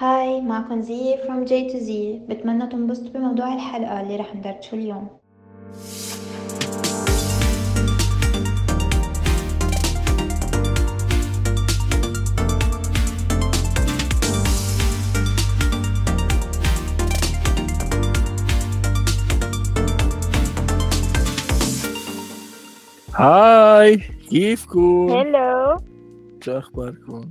هاي معكم زي from J to Z بتمنى تنبسطوا بموضوع الحلقة اللي رح ندردشه اليوم هاي كيفكم؟ هلو شو أخباركم؟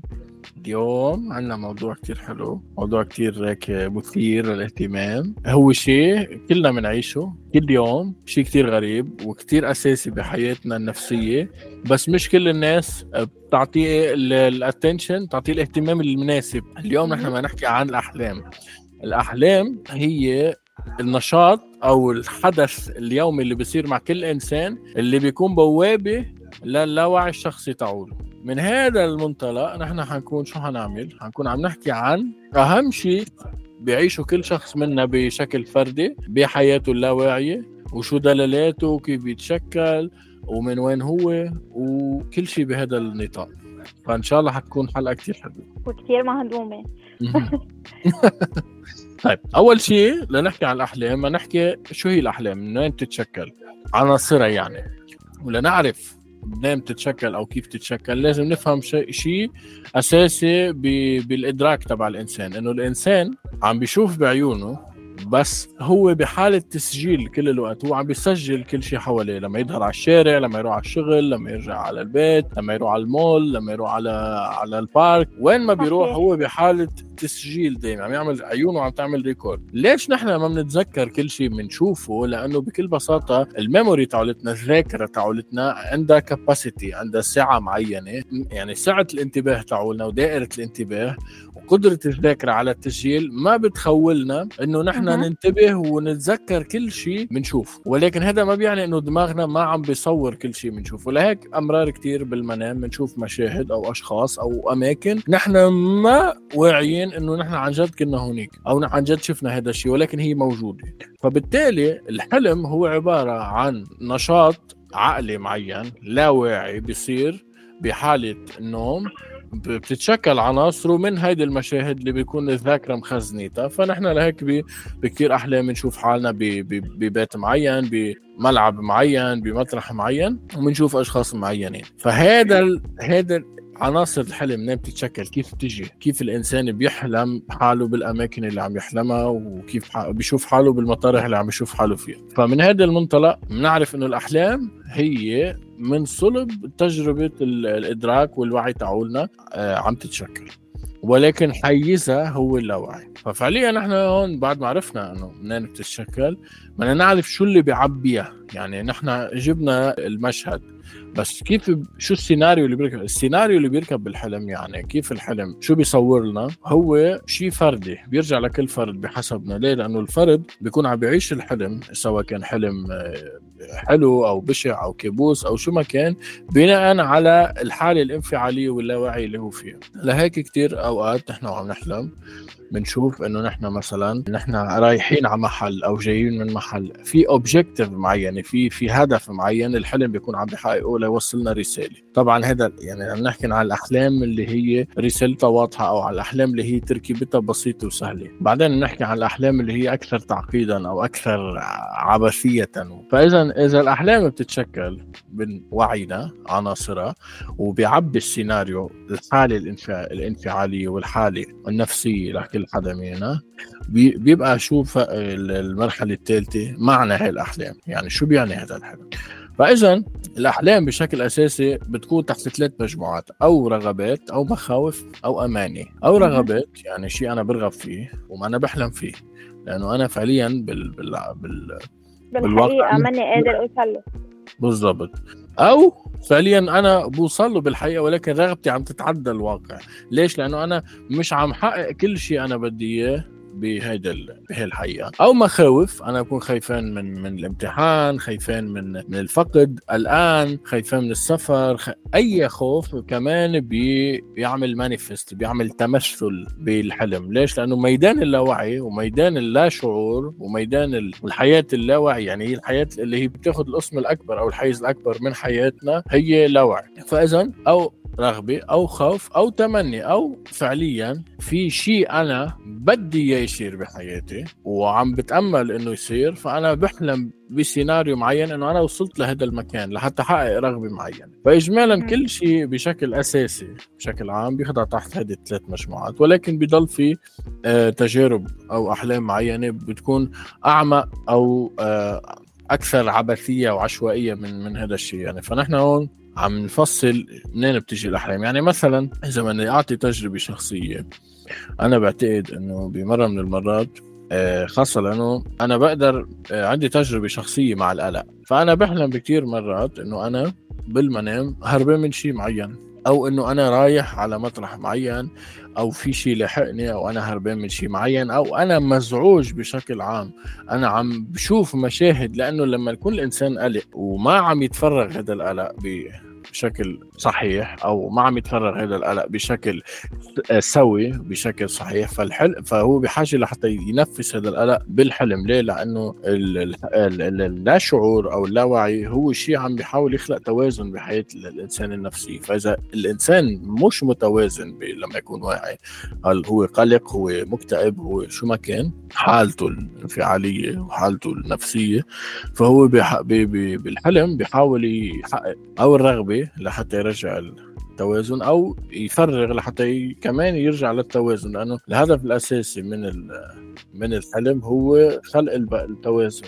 اليوم عندنا موضوع كتير حلو موضوع كتير هيك مثير للاهتمام. هو شيء كلنا بنعيشه كل يوم شيء كتير غريب وكتير أساسي بحياتنا النفسية. بس مش كل الناس بتعطيه الاتنشن تعطيه الاهتمام المناسب. اليوم نحن بدنا نحكي عن الأحلام. الأحلام هي النشاط أو الحدث اليومي اللي بيصير مع كل إنسان اللي بيكون بوابة للاوعي الشخصي تاعوله من هذا المنطلق نحن حنكون شو حنعمل؟ حنكون عم نحكي عن أهم شيء بيعيشه كل شخص منا بشكل فردي بحياته اللاواعية وشو دلالاته وكيف بيتشكل ومن وين هو وكل شيء بهذا النطاق. فإن شاء الله حتكون حلقة كثير حلوة. وكثير مهضومة. طيب أول شيء لنحكي عن الأحلام نحكي شو هي الأحلام من وين تتشكل عناصرها يعني. ولنعرف منين بتتشكل أو كيف تتشكل لازم نفهم شيء أساسي بالإدراك تبع الإنسان. إنه الإنسان عم بيشوف بعيونه بس هو بحالة تسجيل كل الوقت هو عم بيسجل كل شيء حواليه لما يظهر على الشارع لما يروح على الشغل لما يرجع على البيت لما يروح على المول لما يروح على على ال park. وين ما بيروح هو بحالة تسجيل دائما عم يعمل عيونه عم تعمل record ليش نحن ما بنتذكر كل شيء بنشوفه؟ لأنه بكل بساطة ال memory تاعولتنا الذاكرة تاعولتنا عندها capacity عندها سعة معينة. يعني سعة الانتباه تاعولنا ودائرة الانتباه وقدرة الذاكرة على التسجيل ما بتخولنا إنه نحن ننتبه ونتذكر كل شيء بنشوف ولكن هذا ما بيعني إنه دماغنا ما عم بيصور كل شيء بنشوفه لهيك أمرار كثير بالمنام بنشوف مشاهد أو أشخاص أو أماكن نحن ما واعيين إنه نحن عن جد كنا هونيك أو عن جد شفنا هذا الشيء ولكن هي موجودة. فبالتالي الحلم هو عبارة عن نشاط عقلي معين لا واعي بيصير بحالة النوم بتتشكل عناصره من هيدي المشاهد اللي بيكون الذاكرة مخزنيتها. فنحن لهيك بكثير احلام بنشوف حالنا ببيت معين بملعب معين بمطرح معين وبنشوف أشخاص معينين. فهذا هذا عناصر الحلم منين بتتشكل. كيف بتجي؟ كيف الإنسان بيحلم حاله بالأماكن اللي عم يحلمها وكيف بيشوف حاله بالمطارح اللي عم يشوف حاله فيها. فمن هذا المنطلق بنعرف إنه الأحلام هي من صلب تجربة الإدراك والوعي تاعولنا آه، عم تتشكل. ولكن حيزها هو اللاوعي. ففعليا نحن هون بعد ما عرفنا إنه منين بتتشكل بدنا نعرف شو اللي بيعبيها. يعني نحن جبنا المشهد. بس كيف شو السيناريو اللي بيركب السيناريو اللي بيركب بالحلم يعني؟ كيف الحلم؟ شو بيصور لنا؟ هو شيء فردي بيرجع لكل فرد بحسبنا. ليه؟ لأنه الفرد بيكون عم بيعيش الحلم سواء كان حلم آه، حلو أو بشع أو كابوس أو شو ما كان بناء على الحالة الانفعالية واللاواعي اللي هو فيها. لهيك كثير أوقات نحن وعم نحلم. بنشوف إنه نحن مثلا نحن رايحين على محل أو جايين من محل في اوبجيكتيف معين في في هدف معين الحلم بيكون عم بيحققه ليوصلنا رسالة. طبعا هذا يعني عم نحكي عن الأحلام اللي هي رسالتها واضحة أو على الأحلام اللي هي تركيبتها بسيطة وسهلة. بعدين نحكي عن الأحلام اللي هي أكثر تعقيدا أو أكثر عبثية. فاذا إذا الأحلام بتتشكل من وعينا عناصرها وبيعبي السيناريو الحاله الانفعاليه والحاله النفسيه لكل حدا منا بيبقى شو المرحلة الثالثة معنى هاي الأحلام. يعني شو بيعني هذا الحلم؟ فاذا الأحلام بشكل أساسي بتكون تحت ثلاث مجموعات أو رغبات أو مخاوف أو أماني. أو رغبات يعني شيء أنا برغب فيه وما أنا بحلم فيه لأنه أنا فعليا بال بال بال بالحقيقة ماني قادر أوصل له. بالضبط. أو فعليا أنا بوصل له بالحقيقة ولكن رغبتي عم تتعدى الواقع. ليش؟ لأنه أنا مش عم حقق كل شيء أنا بدي إياه بهيدا بهي الحقيقة أو مخاوف أنا بكون خايفان من من الامتحان خايفان من من الفقد. الآن خايفان من السفر. أي خوف كمان بي... بيعمل manifest بيعمل تمثل بالحلم. ليش؟ لأنه ميدان اللاوعي وميدان اللاشعور وميدان الحياة اللاوعي يعني هي الحياة اللي هي بتاخذ القسم الأكبر أو الحيز الأكبر من حياتنا هي لاوعي فاذا أو رغبة أو خوف أو تمني أو فعليا في شيء أنا بدي إياه يصير بحياتي وعم بتأمل إنه يصير فأنا بحلم بسيناريو معين إنه أنا وصلت لهذا المكان لحتى أحقق رغبة معينة فاجمالا. كل شيء بشكل أساسي بشكل عام بيخضع تحت هذه الثلاث مجموعات ولكن بضل في آه، تجارب أو أحلام معينة بتكون أعمق أو آه، أكثر عبثية وعشوائية من من هذا الشيء يعني فنحن هون عم نفصل منين بتجي الأحلام؟ يعني مثلا إذا بدي أعطي تجربة شخصية أنا بعتقد إنه بمرة من المرات آه، خاصة لأنه أنا بقدر آه، عندي تجربة شخصية مع القلق. فأنا بحلم بكتير مرات إنه أنا بالمنام هربان من شيء معين أو إنه أنا رايح على مطرح معين أو في شيء لاحقني أو أنا هربان من شيء معين أو أنا مزعوج بشكل عام. أنا عم بشوف مشاهد لأنه لما يكون الإنسان قلق وما عم يتفرغ هذا القلق بشكل صحيح أو ما عم يتفرغ هذا القلق بشكل سوي بشكل صحيح. فالحلم فهو بحاجة لحتى ينفس هذا القلق بالحلم. ليه؟ لأنه ال- ال- ال- ال- اللاشعور أو اللاوعي هو شيء عم بيحاول يخلق توازن بحياة ال- الإنسان النفسي. فإذا الإنسان مش متوازن لما يكون واعي هل هو قلق هو مكتئب هو شو ما كان حالته الانفعالية وحالته النفسية فهو بح... ب... ب... بالحلم بيحاول يحقق أو الرغبة لحتى يرجع التوازن أو يفرغ لحتى. كمان يرجع للتوازن لأنه الهدف الأساسي من. من الحلم هو خلق. التوازن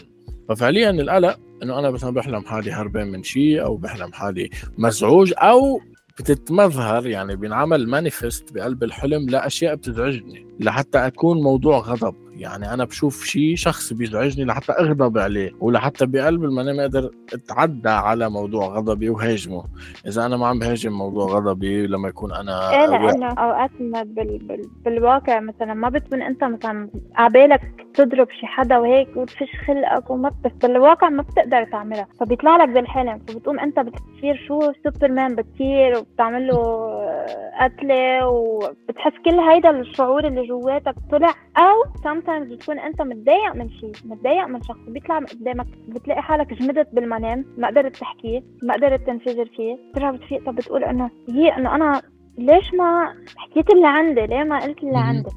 ففعليا القلق إنه أنا مثلا بحلم حالي هربان من شيء أو بحلم حالي مزعوج أو بتتمظهر يعني بينعمل manifest بقلب الحلم لأشياء بتزعجني لحتى أكون موضوع غضب يعني أنا بشوف شيء شخص بيزعجني لحتى أغضب عليه ولحتى بقلب المنام أقدر أتعدى على موضوع غضبي وهاجمه. إذا أنا ما عم بهاجم موضوع غضبي لما يكون أنا إيه. لأنه أوقات ما بال... بال... بالواقع مثلا ما بتكون أنت مثلا عبالك تضرب شي حدا وهيك وتفش خلقك وما بس بالواقع ما بتقدر تعملها. فبيطلع لك بالحلم. فبتقوم أنت بتصير شو سوبرمان بتطير وبتعمل له قتلة وبتحس كل هيدا الشعور اللي جواتك طلع أو sometimes بتكون أنت متضايق من شيء متضايق من شخص بيطلع من قدامك بتلاقي حالك جمدت بالمنام ما قدرت تحكيه ما قدرت تنفجر فيه بترجع بتفيق. طب بتقول إنه هي إنه أنا ليش ما حكيت اللي عندي؟ ليه ما قلت اللي. عندي؟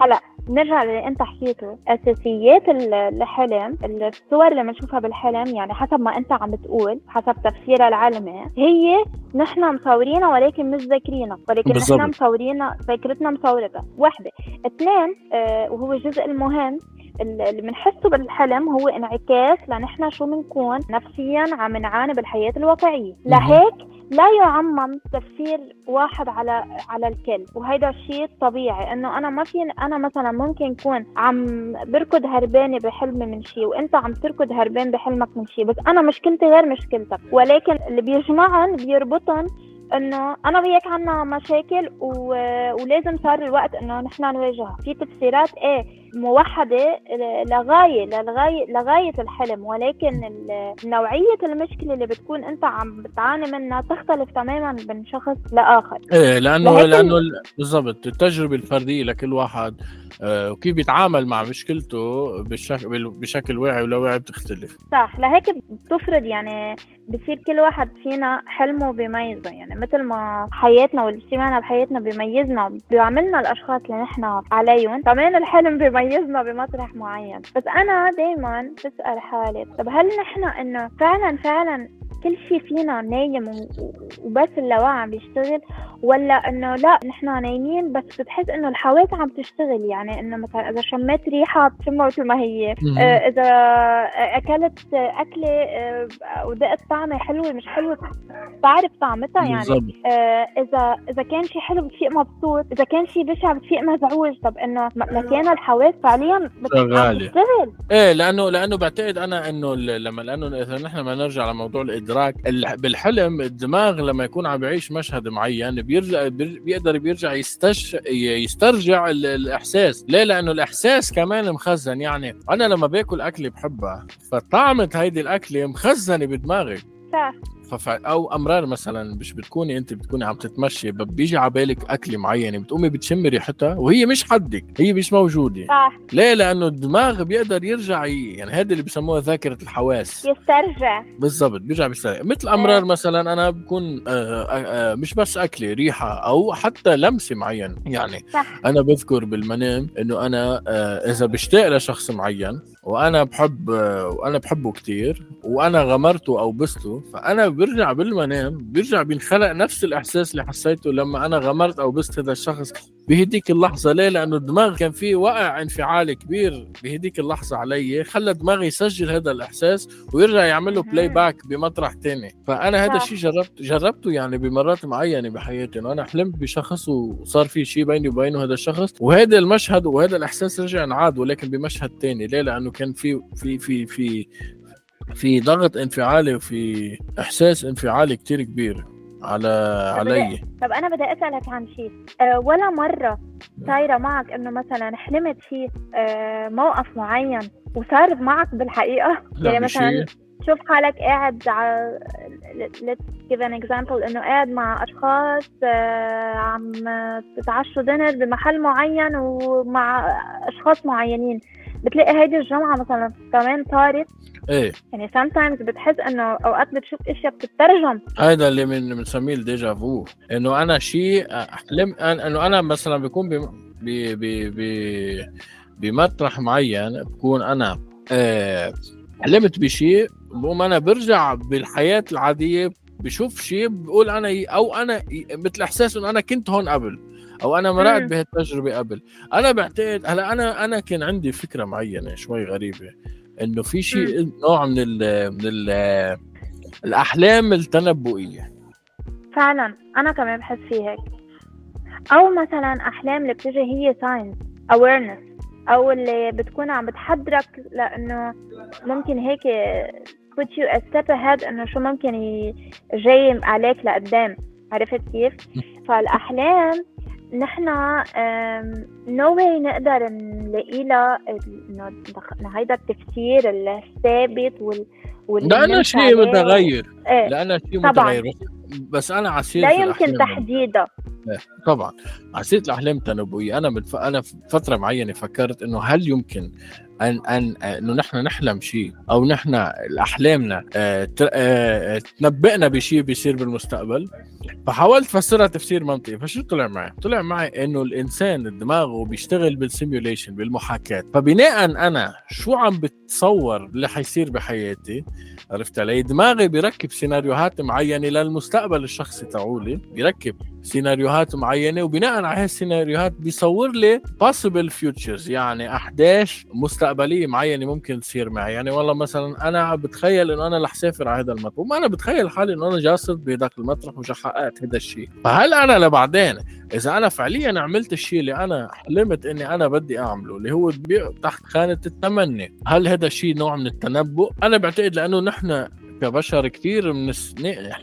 هلأ نرجع للي انت حكيته اساسيات ال- الحلم الصور اللي بنشوفها بالحلم يعني حسب ما أنت عم بتقول حسب تفسيرها العلمي هي نحن مصورينها ولكن مش ذاكرينها ولكن بالضبط. نحن مصورينها ذاكرتنا مصورتها. وحده اثنين آه وهو الجزء المهم اللي بنحسه بالحلم هو انعكاس لنحن شو بنكون نفسيا عم نعاني بالحياة الواقعية. لهيك لا يعمم تفسير واحد على على الكل وهيدا الشيء طبيعي إنه أنا ما في أنا مثلا ممكن كون عم بركض هربانة بحلمي من شيء وإنت عم تركض هربان بحلمك من شيء بس أنا مشكلتي غير مشكلتك. ولكن اللي بيجمعهم بيربطهم إنه أنا وياك عنا مشاكل و... ولازم صار الوقت إنه نحن نواجهها. في تفسيرات إيه موحدة لغايه للغايه لغاية الحلم ولكن نوعية المشكلة اللي بتكون أنت عم بتعاني منها تختلف تماما من شخص لآخر. إيه لأنه لأنه ال- بالضبط التجربة الفردية لكل واحد آه، وكيف بيتعامل مع مشكلته بشكل بشكل واعي ولا واعي بتختلف. صح لهيك بتفرض يعني بصير كل واحد فينا حلمه بيميزه يعني مثل ما حياتنا واللي بحياتنا بيميزنا بيعملنا الأشخاص اللي نحن عليهم كمان الحلم بيميزنا بمطرح معين. بس أنا دايما بسأل حالي طب هل نحن إنه فعلا فعلا كل شيء فينا نايم وبس اللاوعي عم بيشتغل ولا إنه لا نحن نايمين بس بتحس إنه الحواس عم تشتغل؟ يعني إنه مثلا إذا شميت ريحة بتشمها مثل ما هي. آه، إذا أكلت أكلة آه، ودقت طعمة حلوة مش حلوة بعرف طعمتها يعني. آه، اذا إذا كان شيء حلو بتفيق مبسوط إذا كان شيء بشع بتفيق مزعوج. طب إنه م- لكان الحواس فعليا. تشتغل. إيه لأنه لأنه بعتقد أنا إنه ال- لما لأنه إذا نحن ما نرجع لموضوع الإدراك ال- بالحلم الدماغ لما يكون عم بيعيش مشهد معين بيرجع بير- بيقدر بيرجع يستش يسترجع ال- الإحساس. ليه؟ لأنه الإحساس كمان مخزن. يعني أنا لما باكل أكلة بحبها فطعمة هيدي الأكلة مخزنة بدماغي. صح. فف... أو أمرار مثلا مش بتكوني أنت بتكوني عم تتمشي بيجي على بالك اكله معينة بتقومي بتشمي ريحتها وهي مش حدك هي مش موجودة. صح. ليه؟ لأنه الدماغ بيقدر يرجع. يعني هذا اللي بسموها ذاكرة الحواس. يسترجع. بالضبط بيرجع بيسترجع. مثل أمرار مثلا أنا بكون آه آه آه مش بس أكلة ريحة أو حتى لمسة معين يعني صح. أنا بذكر بالمنام إنه أنا آه إذا بشتاق لشخص معين وأنا بحب آه وأنا بحبه كتير وأنا غمرته أو بسته فأنا برجع بالمنام بيرجع بينخلق نفس الإحساس اللي حسيته لما أنا غمرت أو بست هذا الشخص بهديك اللحظة ليه؟ لأنه الدماغ كان فيه وقع انفعالي كبير بهديك اللحظة علي خلى دماغي يسجل هذا الإحساس ويرجع يعمل له playback بمطرح تاني فأنا هذا. الشيء جربت جربته يعني بمرات معينة بحياتي إنه أنا حلمت بشخص وصار في شيء بيني وبينه هذا الشخص وهذا المشهد وهذا الإحساس رجع انعاد ولكن بمشهد تاني ليه؟ لأنه كان في في في في في ضغط انفعالي وفي إحساس انفعالي كتير كبير على علي. طب أنا بدي أسألك عن شيء أه ولا مرة صايره معك إنه مثلا حلمت شيء أه موقف معين وصار معك بالحقيقة؟ لا يعني مثلا تشوف حالك قاعد على let's give an example إنه قاعد مع أشخاص آه، عم تتعشوا دينر بمحل معين ومع أشخاص معينين. بتلاقي هيدي الجمعة مثلا كمان صارت إيه. يعني sometimes بتحس إنه أوقات بتشوف أشياء بتترجم. هذا اللي من بنسميه ال déjà vu إنه أنا شيء احلم إنه أنا مثلا بكون ب ب ب ب بمطرح معين بكون أنا آه حلمت بشيء بقوم أنا برجع بالحياة العادية بشوف شيء بقول أنا أو أنا مثل إحساس إنه أنا كنت هون قبل. أو أنا مرقت. بهالتجربة قبل. أنا بعتقد هلأ أنا أنا كان عندي فكرة معينة شوي غريبة إنه في شيء نوع من ال من ال الأحلام التنبؤية. فعلا أنا كمان بحس فيه هيك. أو مثلا أحلام اللي بتجي هي signs awareness أو اللي بتكون عم بتحضرك لأنه ممكن هيك put you a step ahead إنه شو ممكن جاي عليك لقدام. عرفت كيف؟ فالأحلام نحن نو واي نقدر نلاقي لها إنه هيدا التفسير الثابت وال بنمشي شيء. متغير إيه لأنها شيء. متغير بس- أنا عسير لا يمكن. تحديدها طبعا عسيرة الأحلام التنبؤية أنا من ف... أنا فترة معينة فكرت إنه هل يمكن أن أن إنه نحن نحلم شيء أو نحن أحلامنا آه، آه، تنبئنا بشيء بيصير بالمستقبل فحاولت افسرها تفسير منطقي فشو طلع معي؟ طلع معي إنه الإنسان دماغه بيشتغل بال simulation بالمحاكاة فبناء أنا شو عم بتصور اللي حيصير بحياتي عرفت علي؟ دماغي بيركب سيناريوهات معينة للمستقبل الشخصي تاعولي بيركب سيناريوهات معينة وبناء على هاي السيناريوهات بيصور لي possible futures يعني أحداث مستقبلية معينة ممكن تصير معي يعني والله مثلا أنا بتخيل إنه أنا رح سافر على هذا المطرح وما أنا بتخيل حالي إنه أنا جاسر بهذاك المطرح وش حققت هذا الشيء. فهل أنا لبعدين إذا أنا فعليا عملت الشيء اللي أنا حلمت إني أنا بدي أعمله اللي هو تحت خانة التمني هل هذا الشيء نوع من التنبؤ؟ أنا بعتقد لأنه نحن كبشر كثير من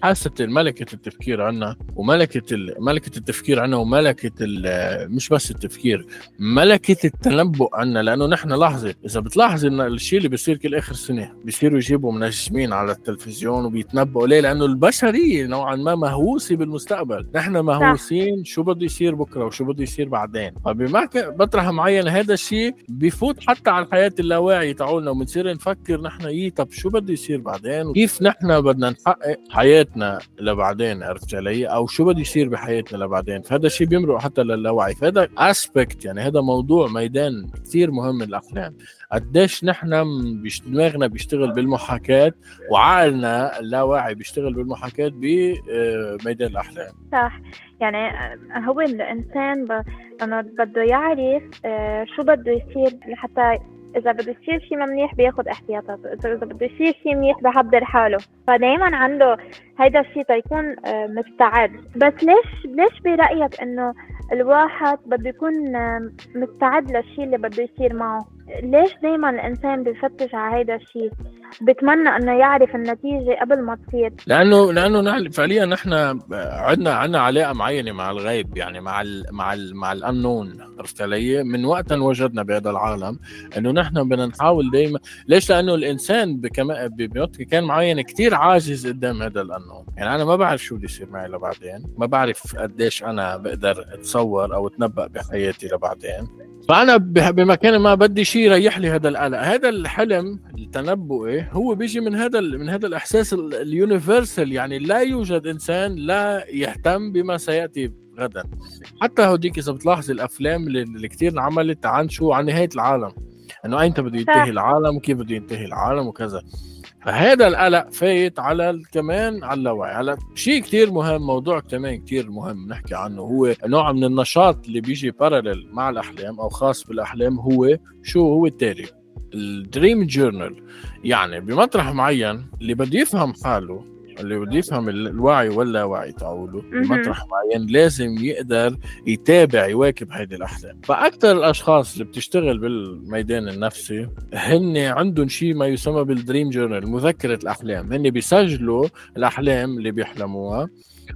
حاسة ملكة التفكير عنا وملكة ال- ملكة التفكير عنا وملكة ال- مش بس التفكير ملكة التنبؤ عنا. لأنه نحن لحظة إذا بتلاحظ إن الشيء اللي بيصير كل آخر سنة بيصيروا يجيبوا منجمين على التلفزيون وبيتنبؤوا. ليه؟ لأنه البشرية نوعا ما مهووسة بالمستقبل. نحن مهووسين شو بده يصير بكرة وشو بده يصير بعدين. فبما ك- مطرح معين هذا الشيء بفوت حتى على الحياة اللاواعي تاعولنا وبنصير نفكر نحن إيه طب شو بده يصير بعدين؟ كيف نحن بدنا نحقق حياتنا لبعدين عرفت علي؟ أو شو بده يصير بحياتنا لبعدين؟ فهذا الشيء بيمرق حتى للاوعي فهذا اسبكت يعني هذا موضوع ميدان كثير مهم من الاحلام قديش نحن دماغنا بيشتغل بالمحاكاة وعقلنا اللاواعي بيشتغل بالمحاكاة بميدان الاحلام صح. يعني آه، هو الإنسان ب... أنه بده يعرف آه، شو بده يصير لحتى إذا بده يصير شيء منيح بياخد احتياطاته اذا بده يصير شيء منيح بحضر حاله. فدايما عنده هيدا الشيء تيكون آه، مستعد. بس ليش ليش برأيك إنه الواحد بده يكون مستعد للشيء اللي بده يصير معه؟ ليش دايما الإنسان بيفتش على هيدا الشيء؟ بتمنى إنه يعرف النتيجة قبل ما تصير. لأنه لأنه نحن فعليا نحن عندنا عندنا علاقة معينة مع الغيب يعني مع ال مع ال مع الأنون عرفت علي؟ من وقت وجدنا بهذا العالم إنه نحن بدنا نحاول دائما ليش؟ لأنه الإنسان بكم... بمكان معين كثير عاجز قدام هذا الأنون، يعني أنا ما بعرف شو بده يصير معي لبعدين، ما بعرف قديش أنا بقدر أتصور أو أتنبأ بحياتي لبعدين، فأنا بمكان ما بدي شيء يريح لي هذا القلق هذا الحلم التنبؤي هو بيجي من هذا من هذا الإحساس اليونيفرسال. يعني لا يوجد إنسان لا يهتم بما سيأتي غدا. حتى هوديك إذا بتلاحظي الأفلام اللي, اللي كثير انعملت عن شو؟ عن نهاية العالم. إنه ايمتى بده ينتهي العالم؟ وكيف بده ينتهي العالم؟ وكذا. فهذا القلق فايت على كمان على اللاوعي. هلا شيء كثير مهم موضوع كمان كثير مهم نحكي عنه. هو نوع من النشاط اللي بيجي parallel مع الأحلام أو خاص بالأحلام هو شو هو التالي؟ ال dream journal يعني بمطرح معين اللي بده يفهم حاله اللي بده يفهم الوعي واللاوعي تعوله بمطرح معين لازم يقدر يتابع يواكب هيدي الأحلام. فاكثر الأشخاص اللي بتشتغل بالميدان النفسي هن عندهم شيء ما يسمى بال dream journal مذكرة الأحلام. هن بيسجلوا الأحلام اللي بيحلموها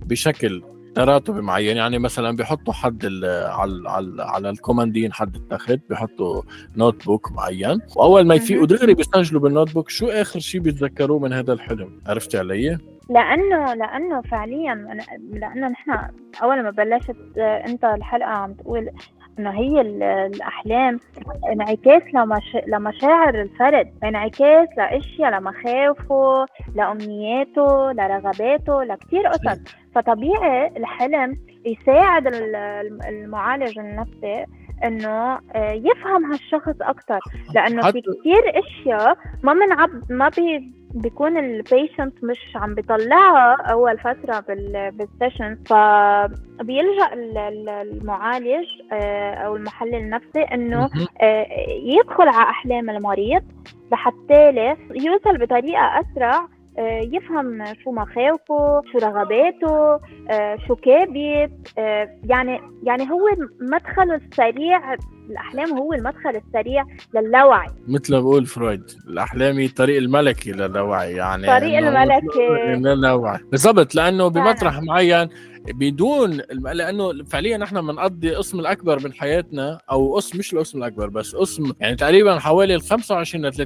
بشكل تراتب معين. يعني مثلا بيحطوا حد على على على الكومودين حد التخت بيحطوا notebook معين. وأول ما يفيقوا دغري بيسجلوا بال notebook شو آخر شيء بيتذكروه من هذا الحلم؟ عرفتي علي؟ لأنه لأنه فعليا لأنه نحن أول ما بلشت أنت الحلقة عم تقول إنه هي الأحلام انعكاس لمش... لمشاعر الفرد انعكاس لأشياء لمخاوفه لأمنياته لرغباته لكثير قصص. فطبيعي الحلم يساعد المعالج النفسي إنه آه، يفهم هالشخص أكثر لأنه في كثير أشياء ما منعب ما بي بيكون ال patient مش عم بيطلعها أول فترة بال session فبيلجأ المعالج آه، أو المحلل النفسي إنه آه، يدخل على أحلام المريض لحتى يوصل بطريقة أسرع يفهم شو مخاوفه شو رغباته شو كابت يعني يعني هو مدخله السريع الأحلام هو المدخل السريع لللاوعي مثل ما بقول فرويد الأحلام هي الطريق الملكي لللاوعي يعني الطريق الملكي. لللاوعي بالضبط لأنه بمطرح معين بدون لأنه فعليا نحن بنقضي قسم الأكبر من حياتنا أو قسم مش القسم الأكبر بس قسم يعني تقريبا حوالي ال 25 ل 30%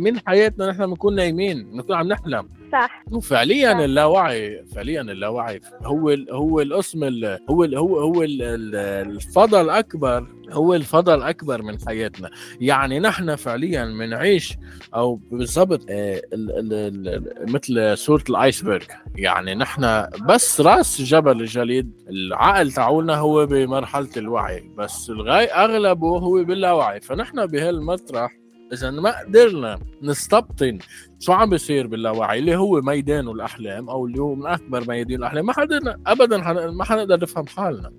من حياتنا نحن بنكون نايمين بنكون عم نحلم. صح. وفعليا صح. اللاوعي فعليا اللاوعي. هو ال هو القسم ال هو ال هو هو الفضل الاكبر هو الفضل الاكبر من حياتنا. يعني نحن فعليا بنعيش أو بالضبط آه، مثل صورة الآيسبرغ. يعني نحن بس رأس جبل الجليد العقل تاعولنا هو بمرحلة الوعي بس الغاي أغلبه هو باللاوعي. فنحن بهالمطرح إذا ما قدرنا نستبطن شو عم بيصير باللاوعي اللي هو ميدان الأحلام أو اللي هو من أكبر ميادين الأحلام ما حدا ابدا ما حنقدر نفهم حالنا.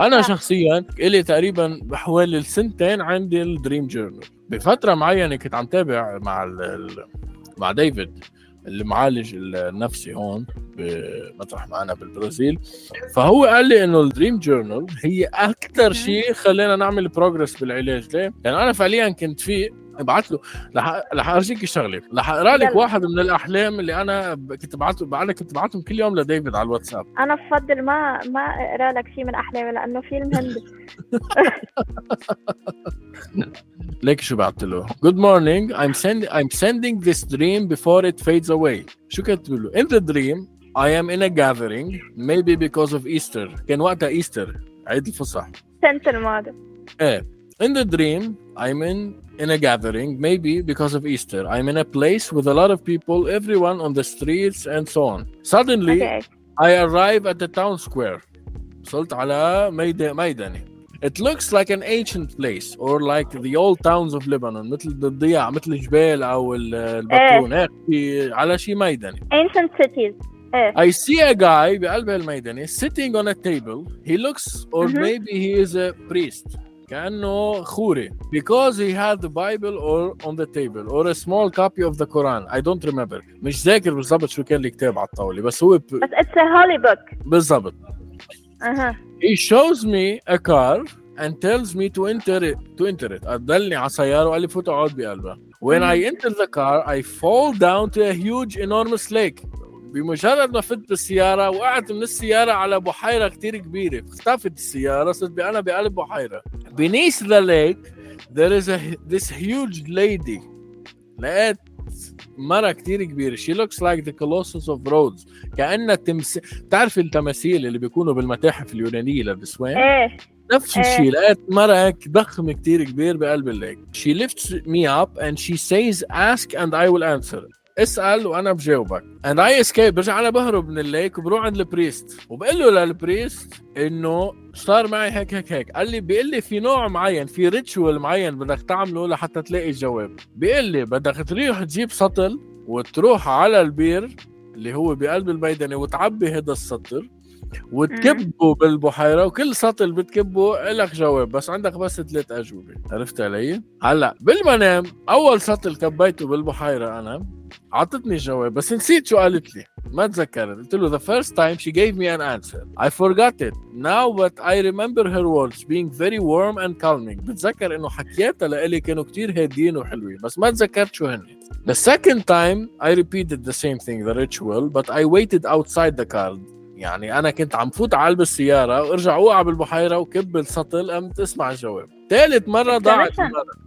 أنا شخصيا لي تقريبا بحوالي السنتين عندي ال dream journal بفترة معينة كنت عم تابع مع مع ديفيد المعالج النفسي هون بمطرح معنا بالبرازيل. فهو قال لي إنه ال dream journal هي أكثر شيء خلينا نعمل progress بالعلاج. ليه؟ لأنه أنا فعليا كنت في ابعت له. رح أرجيك شغلة. رح أقرأ لك واحد من الأحلام اللي أنا كنت بعته أنا كنت بعتهم كل يوم لديفيد على الواتساب. أنا بفضل ما ما أقرأ لك شيء من أحلامي لأنه فيلم هندي. ليك شو بعت له. Good morning. I'm sending I'm sending this dream before it fades away. شو كتب له؟ In the dream I am in a gathering maybe because of Easter. كان وقتها ايستر عيد الفصح. السنة الماضية إيه. In the dream I'm in in a gathering maybe because of Easter I'm in a place with a lot of people everyone on the streets and so on Suddenly okay. I arrive at the town square وصلت على ميداني It looks like an ancient place or like the old towns of Lebanon مثل الضياع مثل الجبال او البطرون هيك على شيء ميداني ancient cities I see a guy بقلب الميداني sitting on a table he looks or mm-hmm. maybe he is a priest كأنه خوري because he had the Bible or on the table or a small copy of the Quran I don't remember مش ذاكر بالضبط شو كان الكتاب على الطاولة بس هو ب... بس it's a holy book بالضبط أها uh-huh. he shows me a car and tells me to enter it to enter it أدلني على سيارة وقال لي فوت اقعد بقلبها when I enter the car I fall down to a huge enormous lake بمجرد ما فت بالسيارة وقعت من السيارة على بحيرة كتير كبيرة اختفت السيارة صرت أنا بقلب بحيرة beneath the lake there is a this huge lady. لقيت مرة كتير كبيرة. She looks like the colossus of Rhodes. كأنها تمس بتعرف التماثيل اللي بيكونوا بالمتاحف اليونانية للنسوان إيه. نفس الشيء. لقيت مرة هيك ضخم كتير كبير بقلب ال lake. She lifts me up and she says ask and I will answer. اسأل وأنا بجاوبك. And I escape. برجع أنا بهرب من ال lake وبروح عند ال priest. وبقول له لل priest إنه صار معي هيك هيك هيك. قال لي بيقول لي في نوع معين في ritual معين بدك تعمله لحتى تلاقي الجواب. بيقول لي بدك تروح تجيب سطل وتروح على البير اللي هو بقلب الميدانة وتعبي هذا السطر وتكبه بالبحيرة وكل سطل بتكبه لك جواب. بس عندك بس ثلاث أجوبة. عرفت علي؟ هلأ بالمنام أول سطل كبيته بالبحيرة أنا. عطتني الجواب بس نسيت شو قالت لي. ما تذكرت. قلت له the first time she gave me an answer. I forgot it. Now but I remember her words being very warm and calming. بتذكر إنه حكياتها لإلي كانوا كتير هادين وحلوين بس ما تذكرت شو هن The second time I repeated the same thing the ritual but I waited outside the car. يعني أنا كنت عم فوت على السيارة وارجع أوقع بالبحيرة وكب السطل قمت اسمع الجواب. ثالث مرة ضاعت.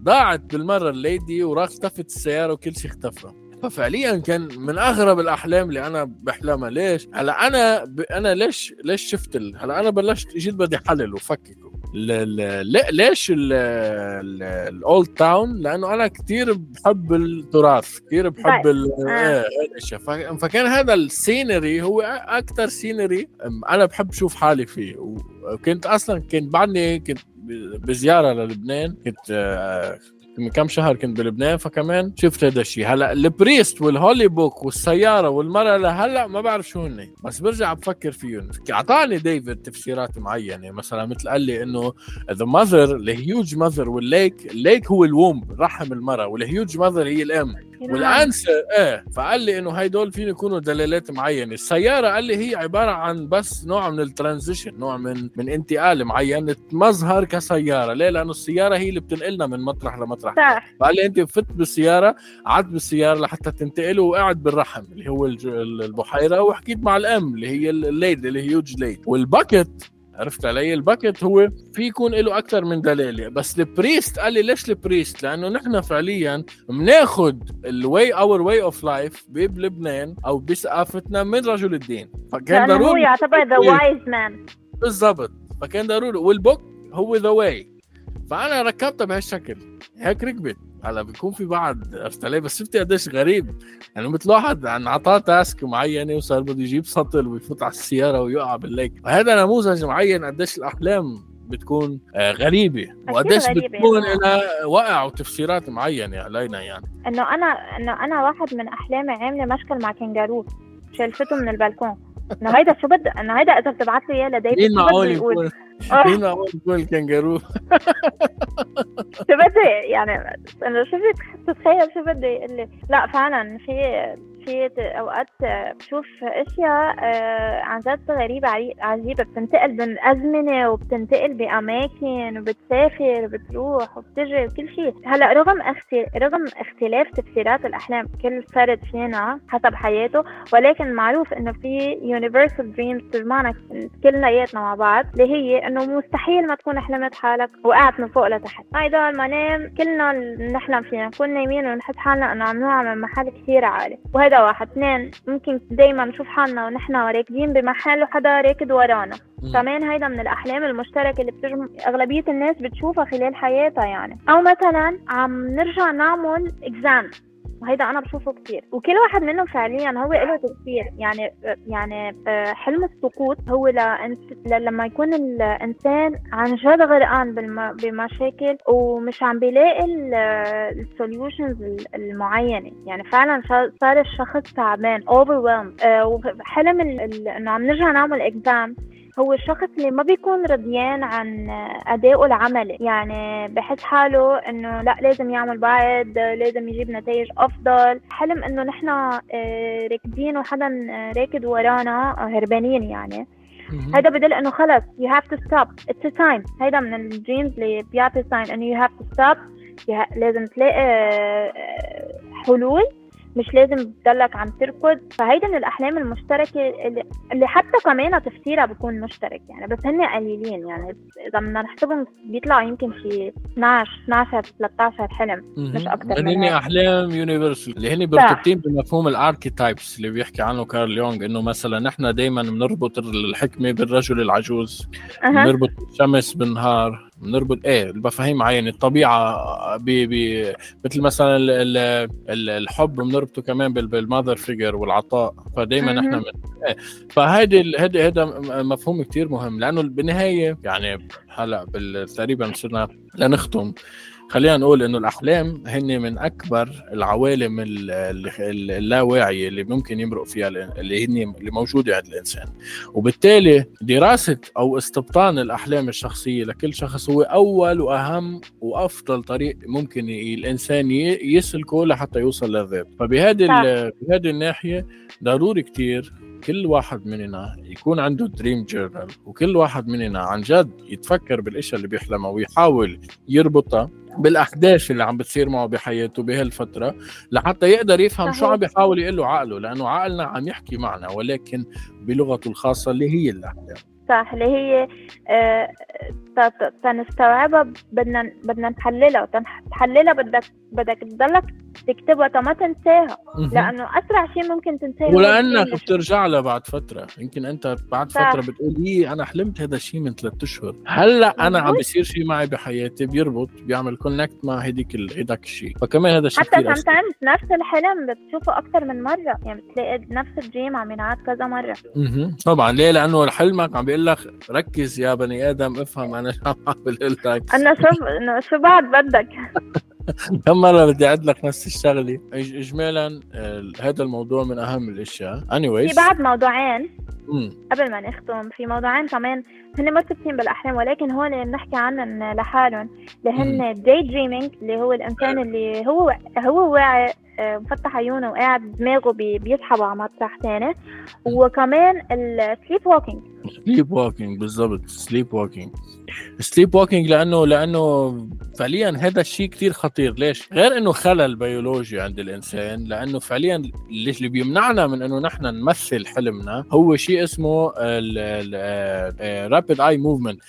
ضاعت بالمرة ال lady وراح اختفت السيارة وكل شيء اختفى. ففعليا كان من أغرب الأحلام اللي أنا بحلمها. ليش؟ هلا أنا ب... أنا ليش ليش شفت ال... هلا أنا بلشت اجيت بدي حلل وفككه ل... ل... ل... ليش ال old town؟ لأنه أنا كثير بحب التراث كثير بحب ال... آه. إيه هيك الاشياء ف... فكان هذا ال scenery هو أكثر scenery أنا بحب أشوف حالي فيه. وكنت أصلا كنت بعدني كنت بزيارة للبنان كنت آه، من كم شهر كنت بلبنان فكمان شفت هذا الشيء. هلا ال priest وال holy book والسيارة والمرأة لهلا ما بعرف شو هن بس برجع بفكر فيهم. أعطاني ديفيد تفسيرات معينة. مثلا مثل قال لي إنه ذا ماذر الهيوج ماذر والليك الليك هو الوومب رحم المرأة. وال huge mother هي الأم. وال answer إيه فقال لي إنه هيدول فين يكونوا دلالات معينة. السيارة قال لي هي عبارة عن بس نوع من ال transition نوع من من انتقال معين تمظهر كسيارة. ليه؟ لأنه السيارة هي اللي بتنقلنا من مطرح لمطرح. صح. فقال لي أنت فت بالسيارة قعدت بالسيارة لحتى تنتقل وقعد بالرحم اللي هو البحيرة. وحكيت مع الأم اللي هي ال lady اللي هي huge lady وال bucket عرفت علي؟ ال bucket هو في يكون له أكثر من دلاله بس ال priest قال لي ليش ال priest لأنه نحن فعليا بناخذ ال way or way of life بلبنان أو بثقافتنا من رجل الدين. فكان لأنه هو ضروري يعتبر the. wise man بالضبط. فكان ضروري. وال book هو the way فأنا ركبتها بهالشكل. هيك ركبت. هلا بيكون في بعض علي بس شفتي قديش غريب. يعني مثل واحد عن عطاه task معينة وصار بده يجيب سطل ويفوت على السيارة ويقع بال lake. وهذا نموذج معين قديش الأحلام بتكون آه، غريبة. وقديش بتكون. لها وقع وتفسيرات معينة علينا يعني. إنه أنا إنه أنا واحد من أحلامي عاملة مشكل مع كنجارو شلفته من البلكون. إنه هيدا شو بد إنه هيدا إذا بتبعت لي إياه لديفيد مين شو بده معقول يقول. مين معقول يكون الكنجارو شو بدي يعني انه شو بدك تتخيل شو بدي يقول لي لا فعلا في في أوقات بشوف أشياء آه، عن جد غريبة عجيبة. بتنتقل بين أزمنة وبتنتقل بأماكن وبتسافر وبتروح وبتجي وكل شيء. هلأ رغم. رغم اختلاف تفسيرات الأحلام كل فرد فينا حسب حياته ولكن معروف إنه في universal dreams بمعنى كلياتنا مع بعض اللي هي انه مستحيل ما تكون حلمت حالك وقعت من فوق لتحت. هيدا المنام كلنا بنحلم فيها. نكون نايمين ونحس حالنا إنه عم نوقع من محل كثير عالي. وهذا واحد. اثنين ممكن دايما نشوف حالنا ونحن راكدين بمحل وحدا راكد ورانا. كمان هيدا من الأحلام المشتركة اللي بتجم أغلبية الناس بتشوفها خلال حياتها يعني. أو مثلا عم نرجع نعمل exam وهيدا أنا بشوفه كثير وكل واحد منهم فعليا هو له تفسير يعني يعني آه، حلم السقوط هو لما يكون الإنسان عن جد غرقان بمشاكل ومش عم بيلاقي السوليوشنز المعينة. يعني فعلا صار الشخص تعبان overwhelmed. آه، وحلم إنه عم نرجع نعمل اكزام هو الشخص اللي ما بيكون رضيان عن أدائه العملي. يعني بحس حاله إنه لا لازم يعمل بعد لازم يجيب نتائج أفضل. حلم إنه نحن آه، راكدين وحدا آه، راكد ورانا هربانين يعني. هيدا بدل إنه خلص you have to stop. It's a sign. هيدا من ال dreams اللي بيعطي sign إنه you have to stop. You ha- لازم تلاقي آه، حلول. مش لازم تضلك عم تركض فهيدا من الأحلام المشتركة اللي, اللي حتى كمان تفسيرها بيكون مشترك. يعني بس هن قليلين. يعني إذا بدنا نحسبهم بيطلع يمكن شي 12 12 13 حلم مش أكتر من هن هيك. أحلام universal اللي هن مرتبطين بمفهوم ال archetypes اللي بيحكي عنه كارل يونغ إنه مثلا نحن دائما بنربط الحكمة بالرجل العجوز بنربط الشمس بالنهار بنربط إيه المفاهيم معينه الطبيعة بي بي مثل مثلا ال ال ال الحب بنربطه كمان بال- بال mother figure والعطاء فدائما. نحن من إيه فهيدي هذا مفهوم كتير مهم لأنه بالنهاية يعني هلأ تقريبا صرنا لنختم خلينا نقول إنه الأحلام هن من أكبر العوالم ال- ال- ال- اللاواعيه اللي ممكن يمرق فيها ال- اللي هن اللي موجوده عند الإنسان. وبالتالي دراسة أو استبطان الأحلام الشخصية لكل شخص هو أول وأهم وأفضل طريق ممكن الإنسان يسلكه لحتى يوصل للذات فبهذه ال- بهذه الناحية ضروري كتير كل واحد مننا يكون عنده دريم جورنال وكل واحد مننا عن جد يتفكر بالإشياء اللي بيحلمها ويحاول يربطها بالأحداث اللي عم بتصير معه بحياته بهالفترة لحتى يقدر يفهم شو. عم بيحاول يقول له عقله لأنه عقلنا عم يحكي معنا ولكن بلغته الخاصة اللي هي الاحلام صح اللي هي آه، تنستوعبها بدنا بدنا نحللها. تحللها بدك بدك تضلك تكتبها ما تنساها. لأنه أسرع شيء ممكن تنساها هو ولأنك بترجع لها بعد فترة. يمكن أنت بعد صح. فترة بتقول لي أنا حلمت هذا الشيء من ثلاثة أشهر. هلأ أنا عم. بيصير شيء معي بحياتي بيربط بيعمل connect مع هديك ال- هداك الشيء. فكمان هذا الشيء حتى كثير سم times نفس الحلم بتشوفه أكثر من مرة. يعني بتلاقي نفس ال dream عم ينعاد كذا مرة. مهم. طبعا. ليه؟ لأنه حلمك عم بيقول لك ركز يا بني آدم افهم أنا شو عم بعمل لك. انه شو شو بعد بدك؟ كم مره بدي أعد لك نفس الشغلة. اجمالا هذا الموضوع من أهم الأشياء. في anyways بعد موضوعين مم. قبل ما نختم في موضوعين كمان هن مرتبطين بالأحلام ولكن هون بنحكي عنهم لحالهم. اللي هن day dreaming اللي هو الإنسان اللي هو هو واعي مفتح عيونه وقاعد دماغه بي- بيسحب على مطرح ثاني وكمان السليب ووكينج سليب ووكينج بالضبط sleepwalking sleepwalking لأنه لأنه فعليا هذا الشيء كتير خطير. ليش؟ غير إنه خلل بيولوجي عند الإنسان لأنه فعليا اللي بيمنعنا من إنه نحن نمثل حلمنا هو شيء اسمه ال rapid eye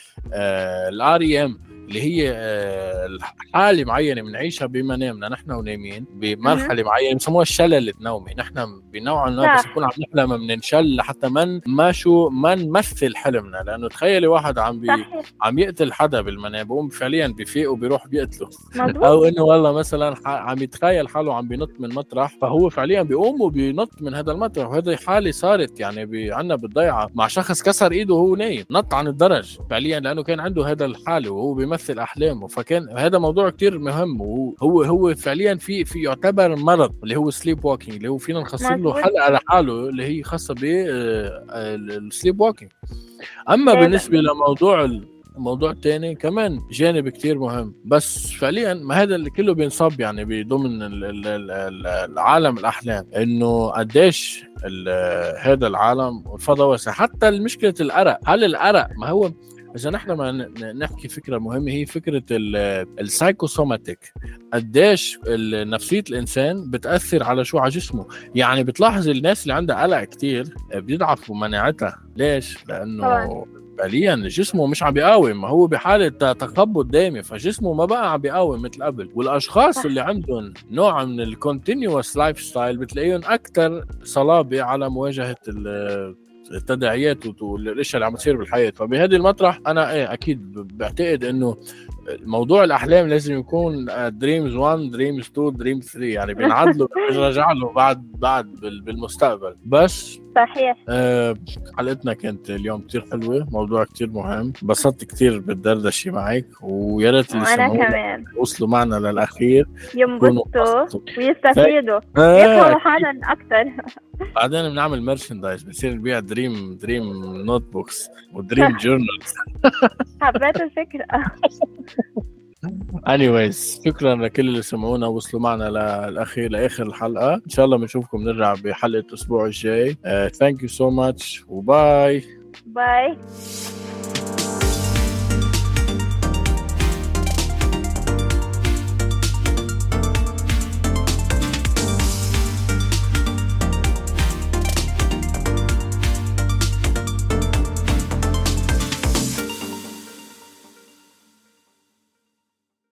movement ال REM اللي هي آه، حالة معينة بنعيشها بمنامنا نحن ونايمين بمرحلة معينة بسموها الشلل النومي. نحن بنوع ما بس. نكون عم نحلم بننشل لحتى ما ما شو ما نمثل حلمنا. لأنه تخيلي واحد عم بي عم يقتل حدا بالمنام بقوم فعليا بفيق وبيروح بيقتله. أو إنه والله مثلا عم يتخيل حاله عم بينط من مطرح فهو فعليا بيقوم وبينط من هذا المطرح. وهذه حالة صارت يعني عنا بالضيعة. مع شخص كسر إيده وهو نايم. نط عن الدرج فعليا لأنه كان عنده هذا الحالة. وهو بيمثل احلامه فكان هذا موضوع كتير مهم وهو هو فعليا في في يعتبر مرض اللي هو sleepwalking اللي هو فينا نخصص له. حلقة لحاله اللي هي خاصة بال sleepwalking أما بالنسبة لموضوع ال- موضوع تاني كمان جانب كتير مهم. بس فعليا ما هذا اللي كله بينصب يعني بضمن ال- ال- ال- ال- العالم الأحلام. إنه قديش هذا العالم والفضاء واسع. حتى مشكله الأرق هل الأرق ما هو اذا نحن ما نحكي فكرة مهمة هي فكرة ال psychosomatic قديش نفسية الإنسان بتأثر على شو على جسمه. يعني بتلاحظ الناس اللي عندها قلق كتير بيضعفوا مناعتها. ليش؟ لأنه طبعاً. فعليا جسمه مش عم بيقاوم. ما هو بحالة تخبط دائمي فجسمه ما بقى عم بيقاوم مثل قبل. والأشخاص. اللي عندهم نوع من ال continuous lifestyle بتلاقيهم أكثر صلابة على مواجهة التداعيات والاشياء اللي عم تصير بالحياة. فبهذه المطرح أنا إيه أكيد بعتقد إنه موضوع الأحلام لازم يكون dreams 1 dreams 2 dreams 3 يعني بينعاد له بيرجع له بعد بعد بال- بالمستقبل. بس صحيح. آه، حلقتنا كانت اليوم كتير حلوة موضوع كتير مهم. انبسطت كتير بالدردشة معك ويا ريت اللي وأنا كمان. وصلوا معنا يكونوا ينبسطوا. ويستفيدوا آه، يفهموا حالهم أكثر بعدين بنعمل merchandise بنصير نبيع dream dream notebooks و dream journal حبيت الفكرة. anyways شكرا لكل اللي سمعونا وصلوا معنا للأخير لآخر الحلقة. إن شاء الله بنشوفكم نرجع بحلقة الأسبوع الجاي. ثانك يو سو ماتش وباي باي